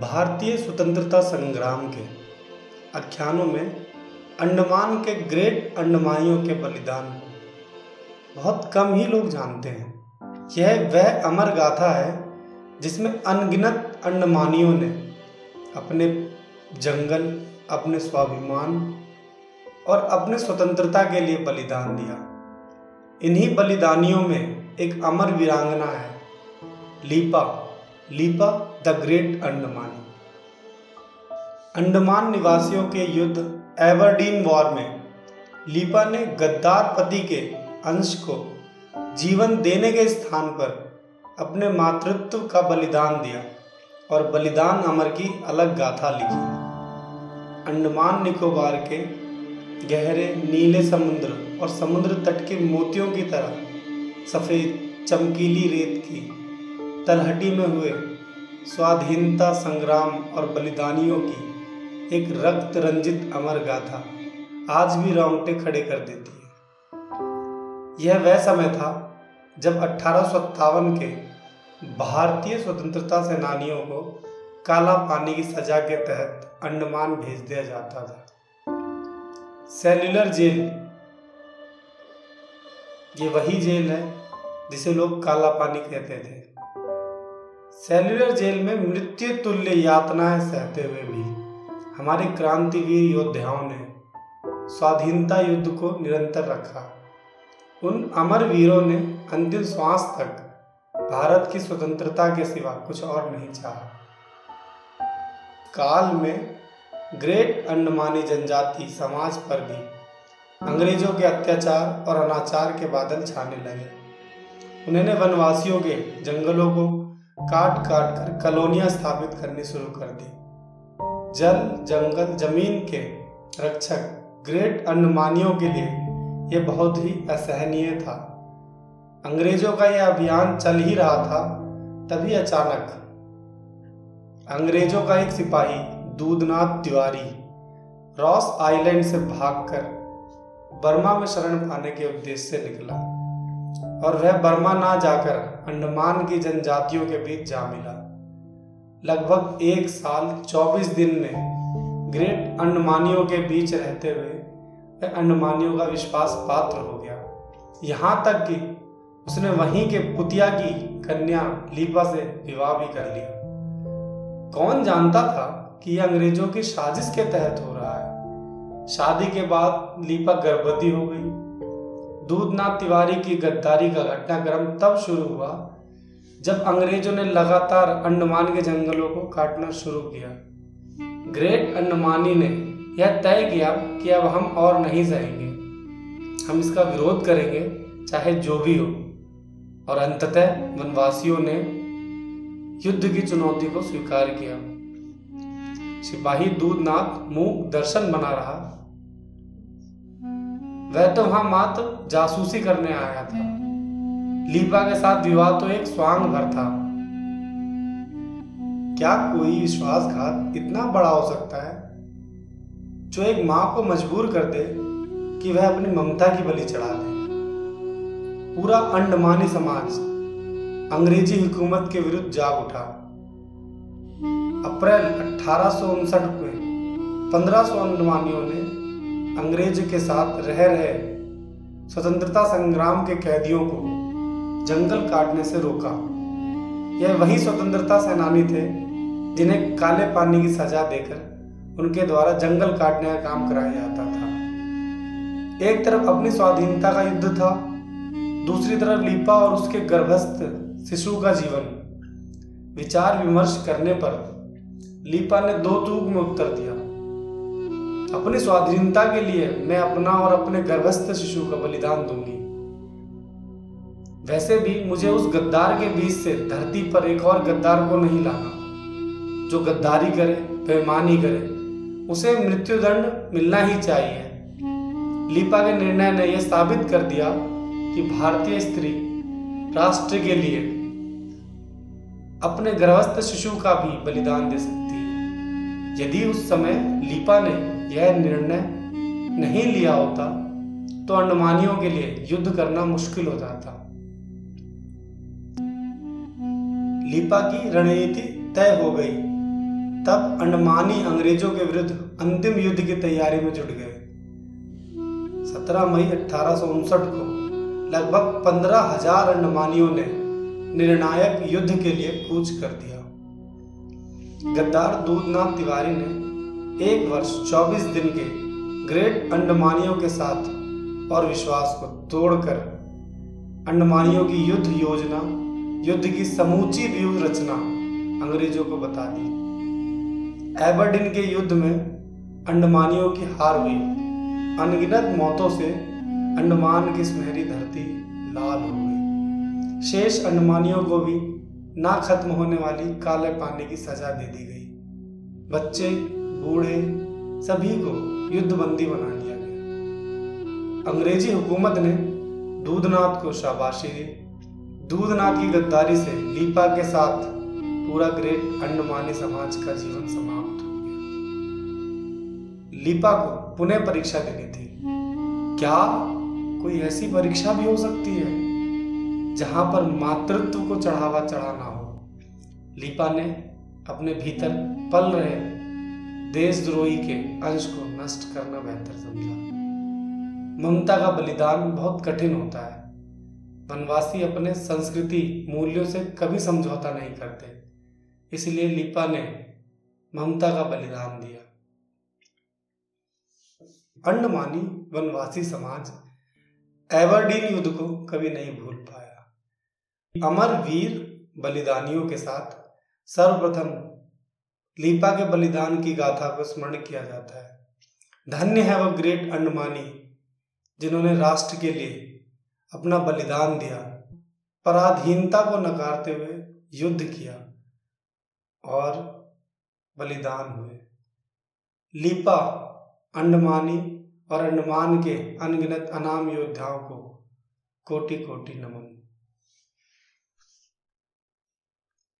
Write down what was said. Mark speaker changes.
Speaker 1: भारतीय स्वतंत्रता संग्राम के आख्यानों में अंडमान के ग्रेट अंडमानियों के बलिदान को बहुत कम ही लोग जानते हैं। यह वह अमर गाथा है जिसमें अनगिनत अंडमानियों ने अपने जंगल, अपने स्वाभिमान और अपने स्वतंत्रता के लिए बलिदान दिया। इन्हीं बलिदानियों में एक अमर वीरांगना है, लीपा। Lipa the great Andamani. Andaman निवासियों के युद्ध एवरडीन वॉर में लीपा ने गद्दार पति के अंश को जीवन देने के स्थान पर अपने मातृत्व का बलिदान दिया और बलिदान अमर की अलग गाथा लिखी। अंडमान निकोबार के गहरे नीले समुद्र और समुद्र तट के मोतियों की तरह सफ़ेद चमकीली रेत की तलहटी में हुए स्वाधीनता संग्राम और बलिदानियों की एक रक्त रंजित अमर गाथा आज भी रोंगटे खड़े कर देती है। यह वह समय था जब अठारह के भारतीय स्वतंत्रता सेनानियों को काला पानी की सजा के तहत अंडमान भेज दिया जाता था। Cellular jail. ये वही जेल है जिसे लोग काला पानी कहते थे। सेल्युलर जेल में मृत्यु तुल्य यातनाएँ सहते हुए भी हमारे क्रांतिवीर योद्धाओं ने स्वाधीनता युद्ध को निरंतर रखा। उन अमर वीरों ने अंतिम श्वास तक भारत की स्वतंत्रता के सिवा कुछ और नहीं चाहा। काल में ग्रेट अंडमानी जनजाति समाज पर भी अंग्रेज़ों के अत्याचार और अनाचार के बादल छाने लगे। उन्होंने वनवासियों के जंगलों को काट काट कर कॉलोनियाँ स्थापित करनी शुरू कर दी। जल, जंगल, ज़मीन के रक्षक ग्रेट अंडमानियों के लिए यह बहुत ही असहनीय था। अंग्रेज़ों का यह अभियान चल ही रहा था, तभी अचानक अंग्रेज़ों का एक सिपाही, दूधनाथ तिवारी, रॉस आइलैंड से भागकर बर्मा में शरण पाने के उद्देश्य से निकला। और वह बर्मा ना जाकर अंडमान की जनजातियों के बीच जा मिला। लगभग एक साल, चौबीस दिन में ग्रेट अंडमानियों के बीच रहते हुए वह अंडमानियों का विश्वास पात्र हो गया। यहाँ तक कि उसने वहीं के पुतिया की कन्या लीपा से विवाह भी कर लिया। कौन जानता था कि यह अंग्रेज़ों की साजिश के तहत हो रहा है? शादी के बाद लीपा गर्भवती हो गई। दूधनाथ तिवारी की गद्दारी का घटनाक्रम तब शुरू हुआ जब अंग्रेज़ों ने लगातार अंडमान के जंगलों को काटना शुरू किया। ग्रेट अंडमानी ने यह तय किया कि अब हम और नहीं सहेंगे हम इसका विरोध करेंगे, चाहे जो भी हो। और अंततः वनवासियों ने युद्ध की चुनौती को स्वीकार किया। सिपाही दूधनाथ मुँह दर्शन बना रहा। वह तो वहाँ मात्र जासूसी करने आया था। लीपा के साथ विवाह तो एक स्वांग भर था। क्या कोई विश्वासघात इतना बड़ा हो सकता है? जो एक माँ को मजबूर कर दे कि वह अपनी ममता की बलि चढ़ा दे। पूरा अंडमानी समाज अंग्रेज़ी हुकूमत के विरुद्ध जाग उठा। अप्रैल अठारह में पंद्रह सौ अंडमानियों ने अंग्रेज़ के साथ रह रहे स्वतंत्रता संग्राम के कैदियों को जंगल काटने से रोका। यह वही स्वतंत्रता सेनानी थे जिन्हें काले पानी की सजा देकर उनके द्वारा जंगल काटने का काम कराया जाता था। एक तरफ़ अपनी स्वाधीनता का युद्ध था, दूसरी तरफ़ लीपा और उसके गर्भस्थ शिशु का जीवन। विचार विमर्श करने पर लीपा ने दो तूक में उत्तर दिया। अपनी स्वाधीनता के लिए मैं अपना और अपने गर्भस्थ शिशु का बलिदान दूँगी। वैसे भी मुझे उस गद्दार के बीच से धरती पर एक और गद्दार को नहीं लाना। जो गद्दारी करे बेमानी करे, उसे मृत्युदंड मिलना ही चाहिए। लीपा के निर्णय ने यह साबित कर दिया कि भारतीय स्त्री राष्ट्र के लिए अपने गर्भस्थ शिशु का भी बलिदान दे सकती है। यदि उस समय लीपा ने यह निर्णय नहीं लिया होता तो अंडमानियों के लिए युद्ध करना मुश्किल हो जाता। लीपा की रणनीति तय हो गई। तब अंडमानी अंग्रेज़ों के विरुद्ध अंतिम युद्ध की तैयारी में जुट गए। 17 मई अठारह को लगभग पंद्रह हज़ार अंडमानियों ने निर्णायक युद्ध के लिए कूच कर दिया। गद्दार दूधनाथ तिवारी ने एक वर्ष 24 दिन के ग्रेट अंडमानियों के साथ और विश्वास को तोड़कर अंडमानियों की युद्ध योजना, युद्ध की समूची व्यूह रचना अंग्रेज़ों को बता दी। एबरडीन के युद्ध में अंडमानियों की हार हुई। अनगिनत मौतों से अंडमान की सुनहरी धरती लाल हो गई। शेष अंडमानियों को भी ना खत्म होने वाली काले पानी की सजा दे दी गई। बच्चे, बूढ़े, सभी को युद्धबंदी बना लिया गया। अंग्रेज़ी हुकूमत ने दूधनाथ को शाबाशी दी। दूधनाथ की गद्दारी से लीपा के साथ पूरा ग्रेट अंडमानी समाज का जीवन समाप्त हो गया। लीपा को पुनः परीक्षा देनी थी। क्या कोई ऐसी परीक्षा भी हो सकती है? जहाँ पर मातृत्व को चढ़ावा चढ़ाना हो। लीपा ने अपने भीतर पल रहे देशद्रोही के अंश को नष्ट करना बेहतर समझा। ममता का बलिदान बहुत कठिन होता है। वनवासी अपने संस्कृति मूल्यों से कभी समझौता नहीं करते। इसलिए लिपा ने ममता का बलिदान दिया। अंडमानी वनवासी समाज एवरडीन युद्ध को कभी नहीं भूल पाया। अमर वीर बलिदानियों के साथ सर्वप्रथम लीपा के बलिदान की गाथा को स्मरण किया जाता है। धन्य है वह ग्रेट अंडमानी, जिन्होंने राष्ट्र के लिए अपना बलिदान दिया, पराधीनता को नकारते हुए युद्ध किया और बलिदान हुए। लीपा अंडमानी और अंडमान के अनगिनत अनाम योद्धाओं को कोटि कोटि नमन।